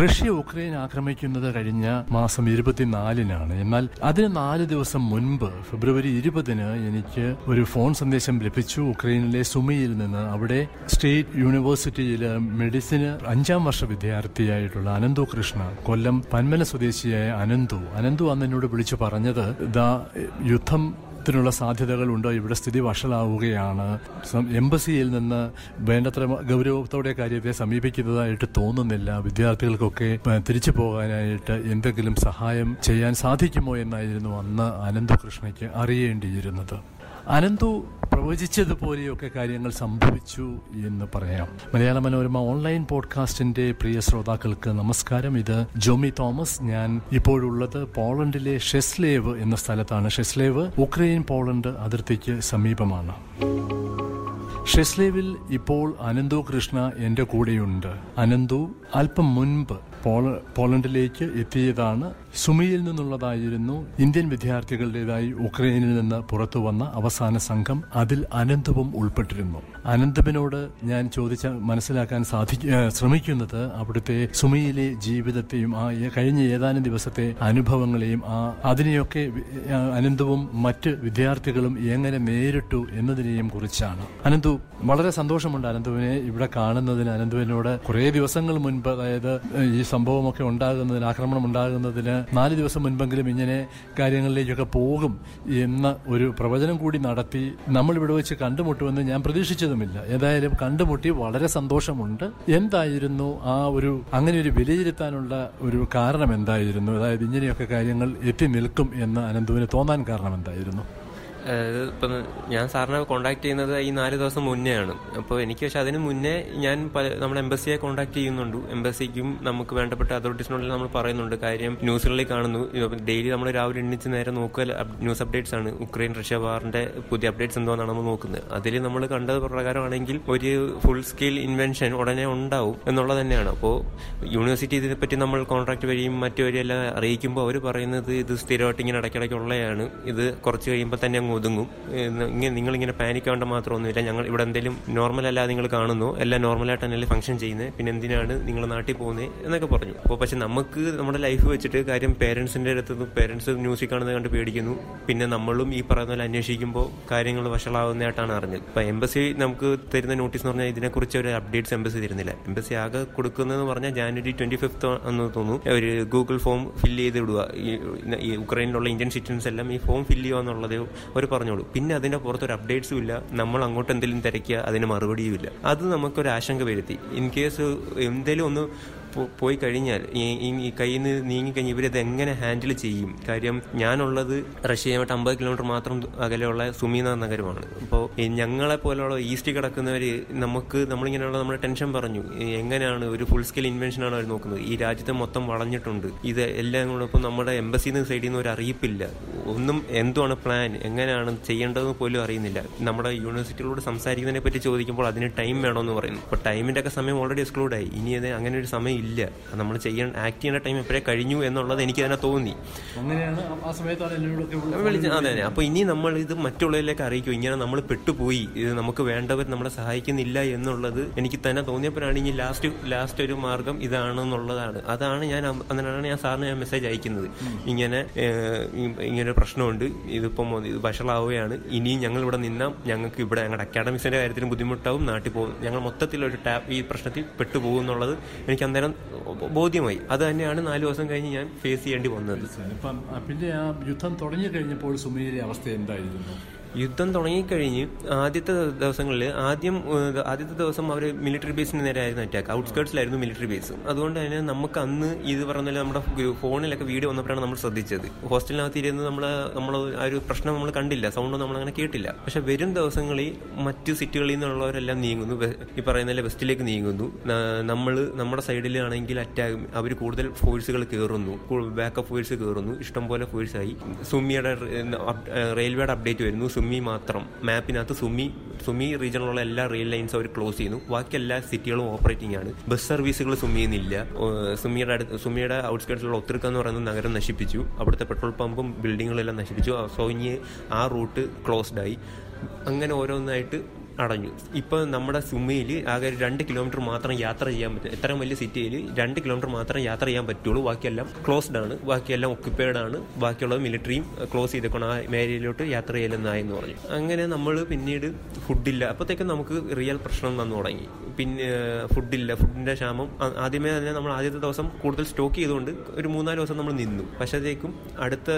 Russia Ukraine ആക്രമിക്കുന്നത് കഴിഞ്ഞ മാസം ഇരുപത്തിനാലിനാണ്. എന്നാൽ അതിന് നാല് ദിവസം മുൻപ് ഫെബ്രുവരി ഇരുപതിന് എനിക്ക് ഒരു ഫോൺ സന്ദേശം ലഭിച്ചു. ഉക്രൈനിലെ സുമിയിൽ നിന്ന് അവിടെ സ്റ്റേറ്റ് യൂണിവേഴ്സിറ്റിയിലെ മെഡിസിന് അഞ്ചാം വർഷ വിദ്യാർത്ഥിയായിട്ടുള്ള അനന്തു കൃഷ്ണ കൊല്ലം പന്മന സ്വദേശിയായ അനന്തു. അനന്തു അന്ന് എന്നോട് വിളിച്ചു പറഞ്ഞത് ദ യുദ്ധം ത്തിനുള്ള സാധ്യതകളുണ്ട്? ഇവിടെ സ്ഥിതി വഷളാവുകയാണ്. എംബസിയിൽ നിന്ന് വേണ്ടത്ര ഗൗരവത്തോടെ കാര്യത്തെ സമീപിക്കുന്നതായിട്ട് തോന്നുന്നില്ല. വിദ്യാർത്ഥികൾക്കൊക്കെ തിരിച്ചു പോകാനായിട്ട് എന്തെങ്കിലും സഹായം ചെയ്യാൻ സാധിക്കുമോ എന്നായിരുന്നു അന്ന് അനന്തു കൃഷ്ണയ്ക്ക് അറിയേണ്ടിയിരുന്നത്. അനന്തു പ്രവചിച്ചതുപോലെയൊക്കെ കാര്യങ്ങൾ സംഭവിച്ചു എന്ന് പറയാം. മലയാള മനോരമ ഓൺലൈൻ പോഡ്കാസ്റ്റിന്റെ പ്രിയ ശ്രോതാക്കൾക്ക് നമസ്കാരം. ഇത് ജോമി തോമസ്. ഞാൻ ഇപ്പോഴുള്ളത് പോളണ്ടിലെ ഷെസ്ലേവ് എന്ന സ്ഥലത്താണ്. ഷെസ്ലേവ് ഉക്രൈൻ പോളണ്ട് അതിർത്തിക്ക് സമീപമാണ്. ഷെസ്ലേവിൽ ഇപ്പോൾ അനന്തു കൃഷ്ണ എന്റെ കൂടെയുണ്ട്. അനന്തു അല്പം മുൻപ് പോള- പോളണ്ടിലേക്ക് എത്തിയതാണ്. സുമിയിൽ നിന്നുള്ളതായിരുന്നു ഇന്ത്യൻ വിദ്യാർത്ഥികളുടേതായി ഉക്രൈനിൽ നിന്ന് പുറത്തു വന്ന അവസാന സംഘം. അതിൽ അനന്തവും ഉൾപ്പെട്ടിരുന്നു. അനന്തവിനോട് ഞാൻ ചോദിച്ച മനസ്സിലാക്കാൻ ശ്രമിക്കുന്നത് അവിടുത്തെ സുമിയിലെ ജീവിതത്തെയും ആ കഴിഞ്ഞ ഏതാനും ദിവസത്തെ അനുഭവങ്ങളെയും ആ അതിനെയൊക്കെ അനന്തവും മറ്റ് വിദ്യാർത്ഥികളും എങ്ങനെ നേരിട്ടു എന്നതിനെയും കുറിച്ചാണ്. അനന്തു വളരെ സന്തോഷമുണ്ട് അനന്തുവിനെ ഇവിടെ കാണുന്നതിന്. അനന്തുവിനോട് കുറേ ദിവസങ്ങൾ മുൻപ് അതായത് ഈ സംഭവമൊക്കെ ഉണ്ടാകുന്നതിന് ആക്രമണം ഉണ്ടാകുന്നതിന് നാല് ദിവസം മുൻപെങ്കിലും ഇങ്ങനെ കാര്യങ്ങളിലേക്കൊക്കെ പോകും എന്ന ഒരു പ്രവചനം കൂടി നടത്തി നമ്മൾ ഇവിടെ വെച്ച് കണ്ടുമുട്ടുമെന്ന് ഞാൻ പ്രതീക്ഷിച്ചതുമില്ല. ഏതായാലും കണ്ടുമുട്ടി വളരെ സന്തോഷമുണ്ട്. എന്തായിരുന്നു ആ ഒരു അങ്ങനെ ഒരു വിലയിരുത്താനുള്ള ഒരു കാരണം എന്തായിരുന്നു? അതായത് ഇങ്ങനെയൊക്കെ കാര്യങ്ങൾ എത്തി നിൽക്കും എന്ന് അനന്തുവിന് തോന്നാൻ കാരണം എന്തായിരുന്നു? ഇപ്പം ഞാൻ സാറിനെ കോൺടാക്ട് ചെയ്യുന്നത് ഈ നാല് ദിവസം മുന്നേ ആണ് അപ്പോൾ എനിക്ക് പക്ഷെ അതിന് മുന്നേ ഞാൻ നമ്മുടെ എംബസിയെ കോൺടാക്ട് ചെയ്യുന്നുണ്ട്. എംബസിക്കും നമുക്ക് വേണ്ടപ്പെട്ട അതോറിറ്റീസിനോട് നമ്മൾ പറയുന്നുണ്ട് കാര്യം ന്യൂസുകളിൽ കാണുന്നു. ഡെയിലി നമ്മൾ രാവിലെ എണ്ണിച്ച് നേരെ നോക്കുക. ന്യൂസ് അപ്ഡേറ്റ്സ് ആണ്. ഉക്രൈൻ റഷ്യ വാറിന്റെ പുതിയ അപ്ഡേറ്റ്സ് എന്തോന്നാണ് നമ്മൾ നോക്കുന്നത്. അതിൽ നമ്മൾ കണ്ടത് പ്രകാരമാണെങ്കിൽ ഒരു ഫുൾ സ്കെയിൽ ഇൻവെൻഷൻ ഉടനെ ഉണ്ടാവും എന്നുള്ളത് തന്നെയാണ്. അപ്പോൾ യൂണിവേഴ്സിറ്റി ഇതിനെപ്പറ്റി നമ്മൾ കോൺട്രാക്ട് വഴിയും മറ്റു വഴിയെല്ലാം അറിയിക്കുമ്പോൾ അവർ പറയുന്നത് ഇത് സ്ഥിരമായിട്ട് ഇങ്ങനെ ഇടയ്ക്കിടയ്ക്കുള്ളതാണ് ഇത് കുറച്ച് കഴിയുമ്പോൾ തന്നെ അങ്ങ് ഒതുങ്ങും. ഇങ്ങനെ നിങ്ങളിങ്ങനെ പാനിക് ആവേണ്ട മാത്രമൊന്നുമില്ല. ഞങ്ങൾ ഇവിടെ എന്തെങ്കിലും നോർമൽ അല്ലാതെ നിങ്ങൾ കാണുന്നു. എല്ലാം നോർമലായിട്ട് തന്നെയല്ലേ ഫംഗ്ഷൻ ചെയ്യുന്നത് പിന്നെ എന്തിനാണ് നിങ്ങൾ നാട്ടിൽ പോകുന്നത് എന്നൊക്കെ പറഞ്ഞു. അപ്പോൾ പക്ഷെ നമുക്ക് നമ്മുടെ ലൈഫ് വെച്ചിട്ട് കാര്യം പേരൻസിന്റെ അടുത്ത് പേരൻസ് മ്യൂസിക് കാണുന്നത് കണ്ട് പേടിക്കുന്നു. പിന്നെ നമ്മളും ഈ പറയുന്ന പോലെ അന്വേഷിക്കുമ്പോൾ കാര്യങ്ങൾ വഷളാവുന്നതായിട്ടാണ് അറിഞ്ഞത്. അപ്പോൾ എംബസി നമുക്ക് തരുന്ന നോട്ടീസ് എന്ന് പറഞ്ഞാൽ ഇതിനെക്കുറിച്ച് ഒരു അപ്ഡേറ്റ്സ് എംബസി തരുന്നില്ല. എംബസി ആകെ കൊടുക്കുന്നതെന്ന് പറഞ്ഞാൽ ജാനുവരി ട്വന്റി ഫിഫ്ത്ത് എന്ന് തോന്നുന്നു. ഒരു ഗൂഗിൾ ഫോം ഫില്ല് ചെയ്ത് വിടുക ഈ- ഈ ഉക്രൈനിലുള്ള ഇന്ത്യൻ സിറ്റിസൻസ് എല്ലാം ഈ ഫോം ഫില്ല് ചെയ്യുക എന്നുള്ളതേ അവർ പറഞ്ഞോളൂ. പിന്നെ അതിന്റെ പുറത്തൊരു അപ്ഡേറ്റ്സും ഇല്ല. നമ്മൾ അങ്ങോട്ട് എന്തെങ്കിലും തിരക്കുക അതിന് മറുപടിയും ഇല്ല. അത് നമുക്കൊരു ആശങ്ക വരുത്തി. ഇൻ കേസ് എന്തെങ്കിലും ഒന്ന് പോയി കഴിഞ്ഞാൽ ഈ- കയ്യിൽ നിന്ന് നീങ്ങി കഴിഞ്ഞാൽ ഇവരത് എങ്ങനെ ഹാൻഡിൽ ചെയ്യും? കാര്യം ഞാനുള്ളത് റഷ്യയുമായിട്ട് അമ്പത് കിലോമീറ്റർ മാത്രം അകലെയുള്ള സുമീന നഗരമാണ്. അപ്പോൾ ഞങ്ങളെ പോലെയുള്ള ഈസ്റ്റ് കിടക്കുന്നവർ നമുക്ക് നമ്മളിങ്ങനെയുള്ള നമ്മുടെ ടെൻഷൻ പറഞ്ഞു എങ്ങനെയാണ് ഒരു ഫുൾ സ്കെയിൽ ഇൻവെൻഷൻ ആണ് അവർ നോക്കുന്നത്? ഈ രാജ്യത്തെ മൊത്തം വളഞ്ഞിട്ടുണ്ട്. ഇത് എല്ലാം കൂടെ നമ്മുടെ എംബസിന്ന് സൈഡിൽ നിന്ന് ഒരു അറിയിപ്പില്ല. ഒന്നും എന്തുവാണ് പ്ലാൻ എങ്ങനെയാണ് ചെയ്യേണ്ടതെന്ന് പോലും അറിയുന്നില്ല. നമ്മുടെ യൂണിവേഴ്സിറ്റികളോട് സംസാരിക്കുന്നതിനെ പറ്റി ചോദിക്കുമ്പോൾ അതിന് ടൈം വേണമെന്ന് പറയുന്നു. അപ്പോൾ ടൈമിന്റെ ഒക്കെ സമയം ഓൾറെഡി എക്സ്ക്ലൂഡ് ആയി. ഇനി അത് അങ്ങനെ ഒരു സമയം ഇല്ല. നമ്മൾ ചെയ്യാൻ ആക്ട് ചെയ്യേണ്ട ടൈം എപ്പോഴേ കഴിഞ്ഞു എന്നുള്ളത് എനിക്ക് തന്നെ തോന്നി. വിളിച്ച അതെ അതെ. അപ്പൊ ഇനി നമ്മൾ ഇത് മറ്റുള്ളവരിലേക്ക് അറിയിക്കും. ഇങ്ങനെ നമ്മൾ പെട്ടുപോയി. ഇത് നമുക്ക് വേണ്ടവർ നമ്മളെ സഹായിക്കുന്നില്ല എന്നുള്ളത് എനിക്ക് തന്നെ തോന്നിയപ്പോഴാണ് ഇനി ലാസ്റ്റ് ലാസ്റ്റ് ഒരു മാർഗം ഇതാണെന്നുള്ളതാണ്. അതാണ് ഞാൻ അങ്ങനെയാണ് ഞാൻ സാറിന് ഞാൻ മെസ്സേജ് അയക്കുന്നത്. ഇങ്ങനെ ഇങ്ങനെ ഒരു പ്രശ്നമുണ്ട്. ഇതിപ്പം ഇത് വഷളാവുകയാണ്. ഇനിയും ഞങ്ങൾ ഇവിടെ നിന്നാം ഞങ്ങൾക്ക് ഇവിടെ ഞങ്ങളുടെ അക്കാഡമിക്സിന്റെ കാര്യത്തിന് ബുദ്ധിമുട്ടാവും. നാട്ടിൽ പോകും ഞങ്ങൾ മൊത്തത്തിൽ ഒരു ടാപ്പ് ഈ പ്രശ്നത്തിൽ പെട്ടുപോകും എന്നുള്ളത് എനിക്ക് അന്നേരം ബോധ്യമായി. അത് തന്നെയാണ് നാലു ദിവസം കഴിഞ്ഞ് ഞാൻ ഫേസ് ചെയ്യേണ്ടി വന്നത്. പിന്നെ ആ യുദ്ധം തുടങ്ങി കഴിഞ്ഞപ്പോൾ സുമിയിലെ അവസ്ഥ എന്തായിരുന്നു? യുദ്ധം തുടങ്ങിക്കഴിഞ്ഞ് ആദ്യത്തെ ദിവസങ്ങളിൽ ആദ്യം ആദ്യത്തെ ദിവസം അവർ മിലിറ്ററി ബേസിന് നേരെയായിരുന്നു അറ്റാക്ക് ഔട്ട്സ്കേർട്സിലായിരുന്നു മിലിറ്ററി ബേസ് അതുകൊണ്ട് തന്നെ നമുക്ക് അന്ന് ഇത് പറഞ്ഞ നമ്മുടെ ഫോണിലൊക്കെ വീഡിയോ വന്നപ്പോഴാണ് നമ്മൾ ശ്രദ്ധിച്ചത്. ഹോസ്റ്റലിനകത്ത് ഇരുന്ന് നമ്മൾ നമ്മൾ ആ ഒരു പ്രശ്നം നമ്മൾ കണ്ടില്ല. സൗണ്ട് നമ്മൾ അങ്ങനെ കേട്ടില്ല. പക്ഷെ വരും ദിവസങ്ങളിൽ മറ്റ് സിറ്റികളിൽ നിന്നുള്ളവരെല്ലാം നീങ്ങുന്നു. ഈ പറയുന്ന വെസ്റ്റിലേക്ക് നീങ്ങുന്നു. നമ്മൾ നമ്മുടെ സൈഡിലാണെങ്കിൽ അറ്റാക്ക് അവർ കൂടുതൽ ഫോഴ്സുകൾ കയറുന്നു ബാക്കപ്പ് ഫോഴ്സ് കയറുന്നു ഇഷ്ടംപോലെ ഫോഴ്സായി സുമിയുടെ റെയിൽവേയുടെ അപ്ഡേറ്റ് വരുന്നു. സുമി മാത്രം. മാപ്പിനകത്ത് സുമി സുമി റീജിയണിലുള്ള എല്ലാ റെയിൽ ലൈൻസ് അവർ ക്ലോസ് ചെയ്യുന്നു. ബാക്കി എല്ലാ സിറ്റികളും ഓപ്പറേറ്റിംഗ് ആണ്. ബസ് സർവീസുകൾ സുമിന്നില്ല സുമിയുടെ അടുത്ത് സുമിയുടെ ഔട്ട്സ്കേർട്സിലുള്ള ഒത്തിരിക്ക എന്ന് പറയുന്ന നഗരം നശിപ്പിച്ചു. അവിടുത്തെ പെട്രോൾ പമ്പും ബിൽഡിങ്ങുകളെല്ലാം നശിപ്പിച്ചു. സോ ഇനി ആ റൂട്ട് ക്ലോസ്ഡ് ആയി. അങ്ങനെ ഓരോന്നായിട്ട് അടഞ്ഞു. ഇപ്പൊ നമ്മുടെ സുമയിൽ ആകെ രണ്ട് കിലോമീറ്റർ മാത്രം യാത്ര ചെയ്യാൻ പറ്റും. ഇത്രയും വലിയ സിറ്റിയിൽ രണ്ട് കിലോമീറ്റർ മാത്രം യാത്ര ചെയ്യാൻ പറ്റുള്ളൂ. ബാക്കിയെല്ലാം ക്ലോസ്ഡ് ആണ്. ബാക്കിയെല്ലാം ഒക്യുപ്പൈഡ് ആണ്. ബാക്കിയുള്ളത് മിലിറ്ററിയും ക്ലോസ് ചെയ്തേക്കണം ആ മേഖലയിലോട്ട് യാത്ര ചെയ്യലെന്നായെന്ന് പറഞ്ഞു. അങ്ങനെ നമ്മൾ പിന്നീട് ഫുഡില്ല അപ്പോഴത്തേക്കും നമുക്ക് റിയൽ പ്രശ്നം വന്നു തുടങ്ങി. പിന്നെ ഫുഡില്ല ഫുഡിന്റെ ക്ഷാമം. ആദ്യമേ തന്നെ നമ്മൾ ആദ്യത്തെ ദിവസം കൂടുതൽ സ്റ്റോക്ക് ചെയ്തുകൊണ്ട് ഒരു മൂന്നാൽ ദിവസം നമ്മൾ നിന്നു. പക്ഷേക്കും അടുത്ത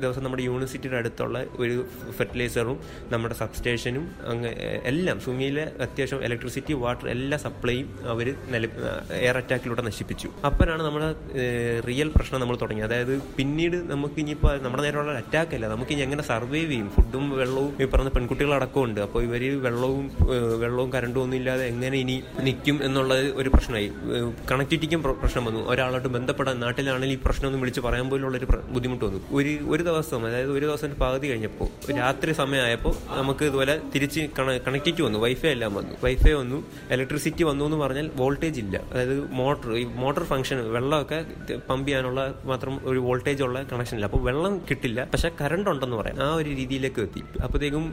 ദിവസം നമ്മുടെ യൂണിവേഴ്സിറ്റിയുടെ അടുത്തുള്ള ഒരു ഫെർട്ടിലൈസറും നമ്മുടെ സബ്സ്റ്റേഷനും അങ്ങ് എല്ലാം സുമിയിലെ അത്യാവശ്യം ഇലക്ട്രിസിറ്റി വാട്ടർ എല്ലാ സപ്ലൈയും അവർ എയർ അറ്റാക്കിലൂടെ നശിപ്പിച്ചു. അപ്പോഴാണ് നമ്മുടെ റിയൽ പ്രശ്നം നമ്മൾ തുടങ്ങി അതായത് പിന്നീട് നമുക്ക് ഇനിയിപ്പോൾ നമ്മുടെ നേരെയുള്ള അറ്റാക്ക് അല്ല. നമുക്ക് ഇനി എങ്ങനെ സർവൈവ് ചെയ്യും? ഫുഡും വെള്ളവും ഈ പറഞ്ഞ പെൺകുട്ടികളടക്കം ഉണ്ട് അപ്പോൾ ഇവർ വെള്ളവും വെള്ളവും കറണ്ടും ഒന്നും ഇല്ലാതെ എങ്ങനെ ഇനി നിൽക്കും എന്നുള്ളത് ഒരു പ്രശ്നമായി. കണക്ടിവിറ്റിക്കും പ്രശ്നം വന്നു. ഒരാളോട്ട് ബന്ധപ്പെടാൻ നാട്ടിലാണെങ്കിൽ ഈ പ്രശ്നമൊന്നും വിളിച്ച് പറയാൻ പോലുള്ള ഒരു ബുദ്ധിമുട്ട് വന്നു. ഒരു ഒരു ദിവസം അതായത് ഒരു ദിവസം പകുതി കഴിഞ്ഞപ്പോൾ രാത്രി സമയമായപ്പോൾ നമുക്ക് ഇതുപോലെ തിരിച്ച് കണക്ടിവിറ്റി വന്നു വൈഫൈ എല്ലാം വന്നു. വൈഫൈ വന്നു ഇലക്ട്രിസിറ്റി വന്നു എന്ന് പറഞ്ഞാൽ വോൾട്ടേജ് ഇല്ല. അതായത് മോട്ടർ ഈ മോട്ടോർ ഫംഗ്ഷൻ വെള്ളമൊക്കെ പമ്പ് ചെയ്യാനുള്ള മാത്രം ഒരു വോൾട്ടേജ് ഉള്ള കണക്ഷൻ ഇല്ല. അപ്പോൾ വെള്ളം കിട്ടില്ല പക്ഷെ കറണ്ട് ഉണ്ടെന്ന് പറയാം. ആ ഒരു രീതിയിലേക്ക് എത്തി. അപ്പോഴത്തേക്കും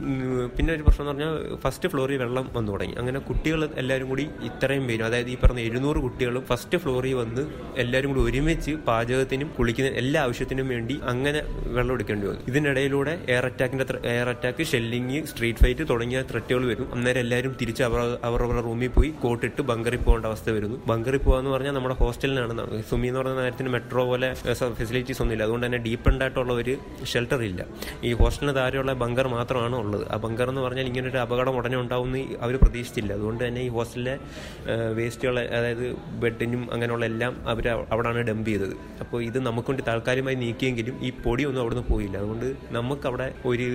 പിന്നെ ഒരു പ്രശ്നം എന്ന് പറഞ്ഞാൽ ഫസ്റ്റ് ഫ്ലോറിൽ വെള്ളം വന്നു തുടങ്ങി. അങ്ങനെ കുട്ടികൾ എല്ലാവരും കൂടി ഇത്രയും പേരും അതായത് ഈ പറഞ്ഞ എഴുന്നൂറ് കുട്ടികളും ഫസ്റ്റ് ഫ്ലോറിൽ വന്ന് എല്ലാവരും കൂടി ഒരുമിച്ച് പാചകത്തിനും കുളിക്കുന്ന എല്ലാ ആവശ്യത്തിനും വേണ്ടി അങ്ങനെ വെള്ളം എടുക്കേണ്ടി വന്നു. ഇതിനിടയിലൂടെ air അറ്റാക്കിന്റെ air attack shelling street fight തുടങ്ങിയ ത്രെറ്റുകൾ അന്നേരം എല്ലാവരും തിരിച്ച് അവർ അവരുടെ റൂമിൽ പോയി കോട്ടിട്ട് ബങ്കറിൽ പോകേണ്ട അവസ്ഥ വരുന്നു. ബങ്കറിൽ പോകാന്ന് പറഞ്ഞാൽ നമ്മുടെ ഹോസ്റ്റലിനാണ്. സുമി എന്ന് പറഞ്ഞ നേരത്തിന് മെട്രോ പോലെ ഫെസിലിറ്റീസ് ഒന്നുമില്ല. അതുകൊണ്ട് തന്നെ ഡീപ്പൻഡ് ആയിട്ടുള്ള ഒരു ഷെൽട്ടർ ഇല്ല. ഈ ഹോസ്റ്റലിന് താഴെയുള്ള ബങ്കർ മാത്രമാണ് ഉള്ളത്. ആ ബങ്കർ എന്ന് പറഞ്ഞാൽ ഇങ്ങനെ ഒരു അപകടം ഉടനെ ഉണ്ടാവുമെന്ന് അവർ പ്രതീക്ഷിച്ചില്ല. അതുകൊണ്ട് തന്നെ ഈ ഹോസ്റ്റലിലെ വേസ്റ്റുകൾ അതായത് ബെഡിനും അങ്ങനെയുള്ള എല്ലാം അവർ അവിടെയാണ് ഡംപ് ചെയ്തത്. അപ്പോൾ ഇത് നമുക്ക് വേണ്ടി താൽക്കാലികമായി നീക്കിയെങ്കിലും ഈ പൊടിയൊന്നും അവിടുന്ന് പോയില്ല. അതുകൊണ്ട് നമുക്ക് അവിടെ ഒരു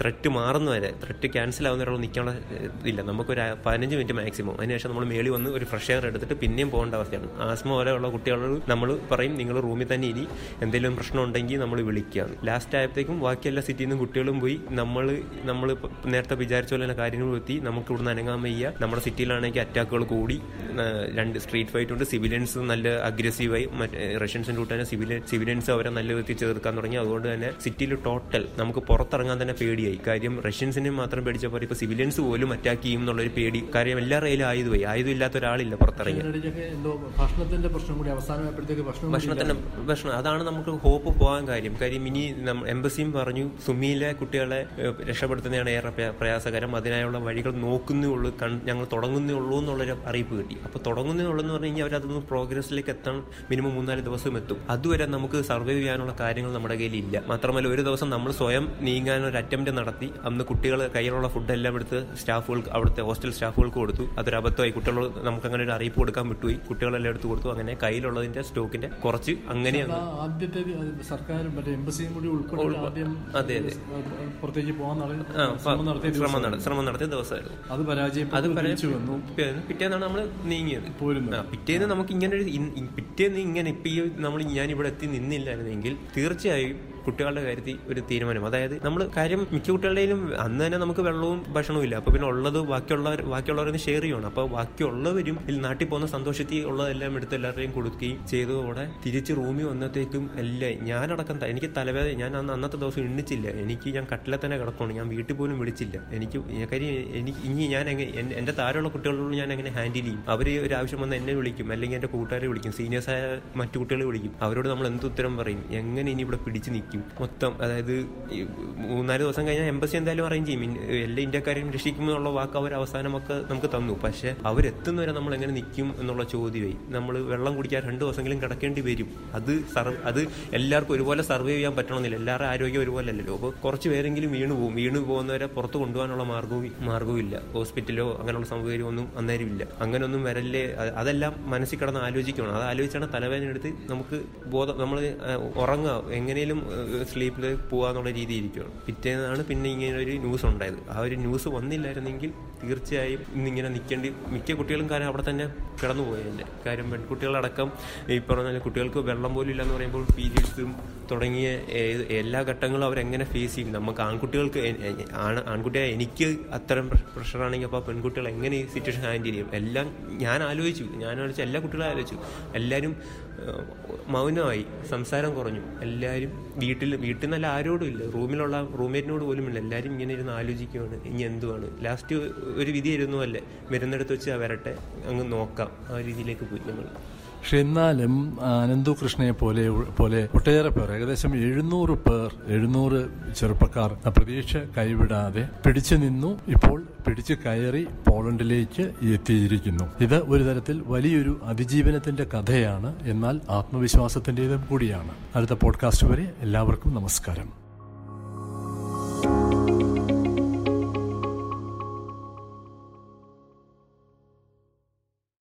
ത്രെറ്റ് മാറുന്ന വരെ ത്രെറ്റ് ക്യാൻസൽ ആവുന്ന വരെ നിൽക്കാനുള്ള ഇതില്ല നമുക്കൊരു പതിനഞ്ച് മിനിറ്റ് മാക്സിമം. അതിനുശേഷം നമ്മൾ മേളി വന്ന് ഒരു ഫ്രഷ് എയർ എടുത്തിട്ട് പിന്നെയും പോകേണ്ട അവസ്ഥയാണ്. ആസ്മ പോലെയുള്ള കുട്ടികളോട് നമ്മൾ പറയും നിങ്ങൾ റൂമിൽ തന്നെ ഇരി. എന്തെങ്കിലും പ്രശ്നം ഉണ്ടെങ്കിൽ നമ്മൾ വിളിക്കുകയാണ് ലാസ്റ്റ് ആയപ്പോഴത്തേക്കും ബാക്കി എല്ലാ സിറ്റിയിൽ നിന്നും കുട്ടികളും പോയി. നമ്മൾ നമ്മൾ നേരത്തെ വിചാരിച്ച പോലെ കാര്യങ്ങൾ എത്തി. നമുക്ക് ഇവിടുന്ന് അനങ്ങാൻ വയ്യ. നമ്മുടെ സിറ്റിയിലാണെങ്കിൽ അറ്റാക്കുകൾ കൂടി. രണ്ട് സ്ട്രീറ്റ് ഫൈറ്റ് ഉണ്ട്. സിവിലിയൻസ് നല്ല അഗ്രസീവായി മറ്റേ റഷ്യൻസിന്റെ കൂട്ട് തന്നെ സിവിലിയൻ സിവിലിയൻസ് അവരെ നല്ല വിധത്തിൽ ചേർക്കാൻ തുടങ്ങി. അതുകൊണ്ട് തന്നെ സിറ്റിയിൽ ടോട്ടൽ നമുക്ക് പുറത്തിറങ്ങാൻ തന്നെ പേടിയായി. കാര്യം റഷ്യൻസിനെ മാത്രം പേടിച്ചപ്പോൾ ഇപ്പോൾ സിവിലിയൻസ് പോലും അറ്റാക്ക് ചെയ്യും എന്നുള്ളൊരു പേടി. കാര്യം എല്ലാ റെയിലും ആയുധമായി. ആയുധം ഇല്ലാത്ത ഒരാളില്ല പുറത്തിറങ്ങി ഭക്ഷണത്തിന്റെ പ്രശ്നം കൂടി അവസാനമായപ്പോഴത്തേക്ക് ഭക്ഷണം ഭക്ഷണത്തിന്റെ ഭക്ഷണം അതാണ് നമുക്ക് ഹോപ്പ് പോകാൻ കാര്യം. കാര്യം ഇനി എംബസിയും പറഞ്ഞു സുമിയിലെ കുട്ടികളെ രക്ഷപ്പെടുത്തുന്നതാണ് ഏറെ പ്രയാസകരം. അതിനായുള്ള വഴികൾ നോക്കുന്നേ ഉള്ളൂ ഞങ്ങൾ തുടങ്ങുന്നേ ഉള്ളൂ എന്നുള്ളൊരു അറിയിപ്പ് കിട്ടി. അപ്പൊ തുടങ്ങുന്നേ ഉള്ളൂ എന്ന് പറഞ്ഞു കഴിഞ്ഞാൽ അവരതൊന്ന് പ്രോഗ്രസിലേക്ക് എത്താൻ മിനിമം മൂന്നാൽ ദിവസം എത്തും. അതുവരെ നമുക്ക് സർവൈവ് ചെയ്യാനുള്ള കാര്യങ്ങൾ നമ്മുടെ കയ്യിൽ ഇല്ല മാത്രമല്ല ഒരു ദിവസം നമ്മൾ സ്വയം നീങ്ങാൻ ഒരു അറ്റംപ്റ്റ് നടത്തി. അന്ന് കുട്ടികൾ കയ്യിലുള്ള ഫുഡ് എല്ലാം എടുത്ത് സ്റ്റാഫുകൾക്ക് അവിടുത്തെ ഹോസ്റ്റൽ സ്റ്റാഫുകൾക്ക് കൊടുത്തു. അതൊരു അബദ്ധമായി. കുട്ടികൾ നമുക്ക് അങ്ങനെ ഒരു അറിയിപ്പ് കൊടുക്കാൻ വിട്ടുപോയി. കുട്ടികളെല്ലാം എടുത്തു കൊടുത്തു. അങ്ങനെ കയ്യിലുള്ളതിന്റെ സ്റ്റോക്കിന്റെ കുറച്ച് അങ്ങനെയാണ്. ആദ്യത്തെ സർക്കാർ മറ്റേ എംബസിയും കൂടി അതെ അതെ. പുറത്തേക്ക് പോകാൻ ആ, ശ്രമം നടത്തി ശ്രമം നടത്തിയ ദിവസമായിരുന്നു. അത് വന്നു. പിറ്റേന്ന് പിറ്റേന്നാണ് നമ്മൾ നീങ്ങിയത്. പിറ്റേന്ന് നമുക്ക് ഇങ്ങനെ ഒരു പിറ്റേന്ന് ഇങ്ങനെ ഇപ്പൊ ഈ നമ്മൾ ഞാൻ ഇവിടെ എത്തി നിന്നില്ലായിരുന്നെങ്കിൽ തീർച്ചയായും കുട്ടികളുടെ കാര്യത്തിൽ ഒരു തീരുമാനം. അതായത് നമ്മൾ കാര്യം മിക്ക കുട്ടികളുടെയും അന്ന് തന്നെ നമുക്ക് വെള്ളവും ഭക്ഷണവും ഇല്ല. അപ്പൊ പിന്നെ ഉള്ളത് ബാക്കിയുള്ളവർ ബാക്കിയുള്ളവരെന്ന് ഷെയർ ചെയ്യണം അപ്പൊ ബാക്കിയുള്ളവരും നാട്ടിൽ പോകുന്ന സന്തോഷത്തിൽ ഉള്ളതെല്ലാം എടുത്ത് എല്ലാവരുടെയും കൊടുക്കുകയും ചെയ്തതോടെ തിരിച്ച് റൂമിൽ വന്നത്തേക്കും എല്ലാം ഞാനടക്കം എനിക്ക് തലവേദന ഞാൻ അന്ന് അന്നത്തെ ദിവസം എണ്ണിച്ചില്ല. എനിക്ക് ഞാൻ കട്ടിലെ തന്നെ കിടക്കണം ഞാൻ വീട്ടിൽ പോലും വിളിച്ചില്ല. എനിക്ക് കാര്യം എനിക്ക് ഇനി ഞാൻ എങ്ങനെ എന്റെ താരമുള്ള കുട്ടികളോട് ഞാൻ എങ്ങനെ ഹാൻഡിൽ ചെയ്യും? അവർ ഒരു ആവശ്യം വന്ന് എന്നെ വിളിക്കും. അല്ലെങ്കിൽ എന്റെ കൂട്ടുകാരെ വിളിക്കും. സീനിയേഴ്സായ മറ്റു കുട്ടികളെ വിളിക്കും. അവരോട് നമ്മൾ എന്ത് ഉത്തരം പറയും? എങ്ങനെ ഇനി ഇവിടെ പിടിച്ച് നിൽക്കും മൊത്തം അതായത് മൂന്നാൽ ദിവസം കഴിഞ്ഞാൽ എംബസി എന്തായാലും അറേഞ്ച് ചെയ്യും. എല്ലാ ഇന്ത്യക്കാരെയും രക്ഷിക്കുമെന്നുള്ള വാക്ക് അവർ അവസാനമൊക്കെ നമുക്ക് തന്നു. പക്ഷെ അവരെത്തുന്നവരെ നമ്മൾ എങ്ങനെ നിൽക്കും എന്നുള്ള ചോദ്യമായി. നമ്മൾ വെള്ളം കുടിക്കാൻ രണ്ട് ദിവസമെങ്കിലും കിടക്കേണ്ടി വരും. അത് സർവ് അത് എല്ലാവർക്കും ഒരുപോലെ സർവേ ചെയ്യാൻ പറ്റണമെന്നില്ല. എല്ലാവരുടെ ആരോഗ്യം ഒരുപോലെ അല്ലല്ലോ അപ്പോൾ കുറച്ച് പേരെങ്കിലും വീണ് പോകും വീണ് പോകുന്നവരെ പുറത്ത് കൊണ്ടുപോകാനുള്ള മാർഗവും മാർഗവും ഇല്ല ഹോസ്പിറ്റലോ അങ്ങനെയുള്ള സൗകര്യമൊന്നും അന്നേരം ഇല്ല അങ്ങനെയൊന്നും വരല്ലേ? അതെല്ലാം മനസ്സിൽ കിടന്ന് ആലോചിക്കണം. അത് ആലോചിച്ചാണ് തലവേദന എടുത്ത് നമുക്ക് ബോധം നമ്മൾ ഉറങ്ങുക. എങ്ങനെയും സ്ലീപ്പിൽ പോകാന്നുള്ള രീതി ഇരിക്കുകയാണ് പിറ്റേന്നാണ് പിന്നെ ഇങ്ങനെ ഒരു ന്യൂസ് ഉണ്ടായത്. ആ ഒരു ന്യൂസ് വന്നില്ലായിരുന്നെങ്കിൽ തീർച്ചയായും ഇന്നിങ്ങനെ നിൽക്കേണ്ടി മിക്ക കുട്ടികളും കാര്യം അവിടെ തന്നെ കിടന്നു പോയതിന്റെ കാര്യം പെൺകുട്ടികളടക്കം ഈ പറഞ്ഞ കുട്ടികൾക്ക് വെള്ളം പോലും ഇല്ലെന്ന് പറയുമ്പോൾ പീരീഡ്സും തുടങ്ങിയ എല്ലാ ഘട്ടങ്ങളും അവരെങ്ങനെ ഫേസ് ചെയ്യും? നമുക്ക് ആൺകുട്ടികൾക്ക് ആൺകുട്ടിയെ എനിക്ക് അത്തരം പ്രഷറാണെങ്കിൽ അപ്പോൾ പെൺകുട്ടികൾ എങ്ങനെ ഈ സിറ്റുവേഷൻ ഹാൻഡിൽ ചെയ്യും? എല്ലാം ഞാൻ ആലോചിച്ചു. ഞാൻ ആലോചിച്ചു. എല്ലാ കുട്ടികളും ആലോചിച്ചു. എല്ലാവരും മൗനമായി. സംസാരം കുറഞ്ഞു. എല്ലാവരും വീട്ടിൽ വീട്ടിൽ നിന്നല്ല ആരോടും ഇല്ല. റൂമിലുള്ള റൂംമേറ്റിനോട് പോലും ഇല്ല എല്ലാവരും ഇങ്ങനെ ഇരുന്ന് ആലോചിക്കുകയാണ് ഇനി എന്തുവാണ്? ലാസ്റ്റ് ഒരു വിധി ആയിരുന്നു അല്ലേ? വരുന്നിടത്ത് വെച്ച് വരട്ടെ അങ്ങ് നോക്കാം. ആ രീതിയിലേക്ക് പോയി ഞങ്ങൾ പക്ഷെ എന്നാലും അനന്തു കൃഷ്ണയെ പോലെ പോലെ ഒട്ടേറെ പേർ ഏകദേശം എഴുന്നൂറ് പേർ എഴുന്നൂറ് ചെറുപ്പക്കാർ പ്രതീക്ഷ കൈവിടാതെ പിടിച്ചു നിന്നു. ഇപ്പോൾ പിടിച്ചു കയറി പോളണ്ടിലേക്ക് എത്തിയിരിക്കുന്നു. ഇത് ഒരു തരത്തിൽ വലിയൊരു അതിജീവനത്തിന്റെ കഥയാണ്. എന്നാൽ ആത്മവിശ്വാസത്തിന്റേതും കൂടിയാണ്. അടുത്ത പോഡ്കാസ്റ്റ് വരെ എല്ലാവർക്കും നമസ്കാരം.